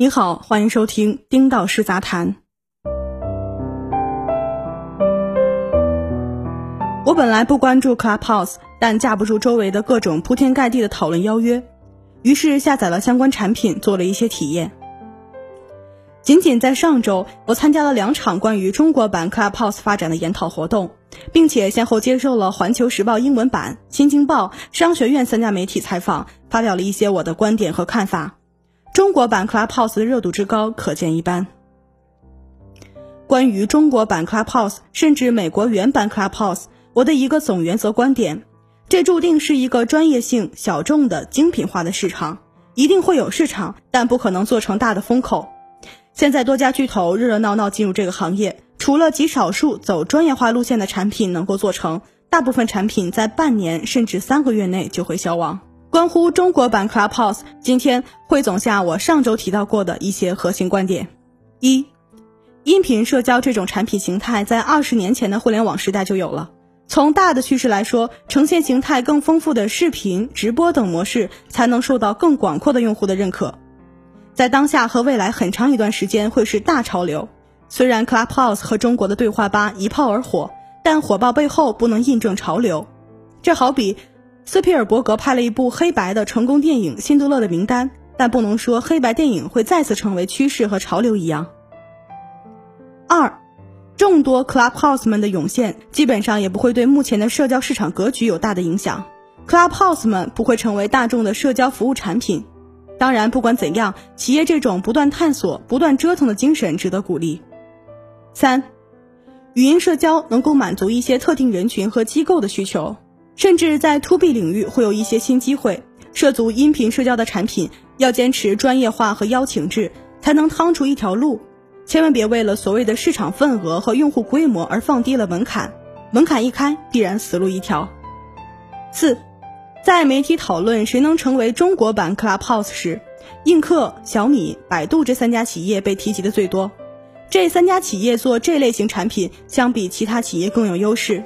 你好，欢迎收听丁道师杂谈。我本来不关注 Clubhouse，但架不住周围的各种铺天盖地的讨论邀约，于是下载了相关产品，做了一些体验。仅仅在上周，我参加了两场关于中国版 Clubhouse 发展的研讨活动，并且先后接受了《环球时报》英文版、《新京报》、商学院三家媒体采访，发表了一些我的观点和看法。中国版 Clubhouse 的热度之高可见一斑。关于中国版 Clubhouse，甚至美国原版 Clubhouse，我的一个总原则观点：这注定是一个专业性小众的精品化的市场，一定会有市场，但不可能做成大的风口。现在多家巨头热热闹闹进入这个行业，除了极少数走专业化路线的产品能够做成，大部分产品在半年甚至三个月内就会消亡。关乎中国版 Clubhouse，今天汇总下我上周提到过的一些核心观点：一、音频社交这种产品形态在二十年前的互联网时代就有了。从大的趋势来说，呈现形态更丰富的视频、直播等模式才能受到更广阔的用户的认可，在当下和未来很长一段时间会是大潮流。虽然 Clubhouse 和中国的对话吧一炮而火，但火爆背后不能印证潮流。这好比。斯皮尔伯格拍了一部黑白的成功电影《辛德勒的名单》，但不能说黑白电影会再次成为趋势和潮流一样。二，众多 Clubhouse 们的涌现，基本上也不会对目前的社交市场格局有大的影响。Clubhouse 们不会成为大众的社交服务产品。当然，不管怎样，企业这种不断探索、不断折腾的精神值得鼓励。三，语音社交能够满足一些特定人群和机构的需求。甚至在 To B 领域会有一些新机会，涉足音频社交的产品要坚持专业化和邀请制，才能趟出一条路。千万别为了所谓的市场份额和用户规模而放低了门槛，门槛一开，必然死路一条。四，在媒体讨论谁能成为中国版 Clubhouse 时，映客、小米、百度这三家企业被提及的最多。这三家企业做这类型产品，相比其他企业更有优势。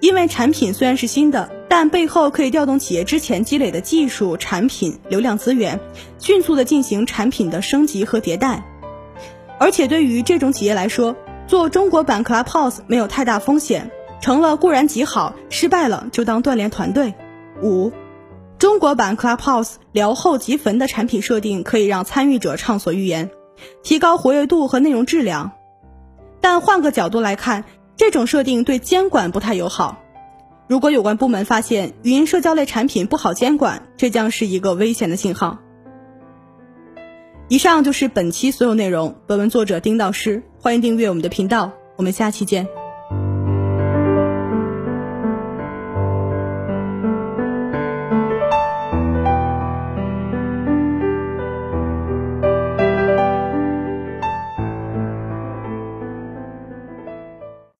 因为产品虽然是新的，但背后可以调动企业之前积累的技术、产品、流量资源，迅速的进行产品的升级和迭代。而且对于这种企业来说，做中国版 Clubhouse 没有太大风险，成了固然极好，失败了就当锻炼团队。五，中国版 Clubhouse 聊后即焚的产品设定可以让参与者畅所欲言，提高活跃度和内容质量。但换个角度来看。这种设定对监管不太友好。如果有关部门发现语音社交类产品不好监管，这将是一个危险的信号。以上就是本期所有内容。本文作者丁道师，欢迎订阅我们的频道，我们下期见。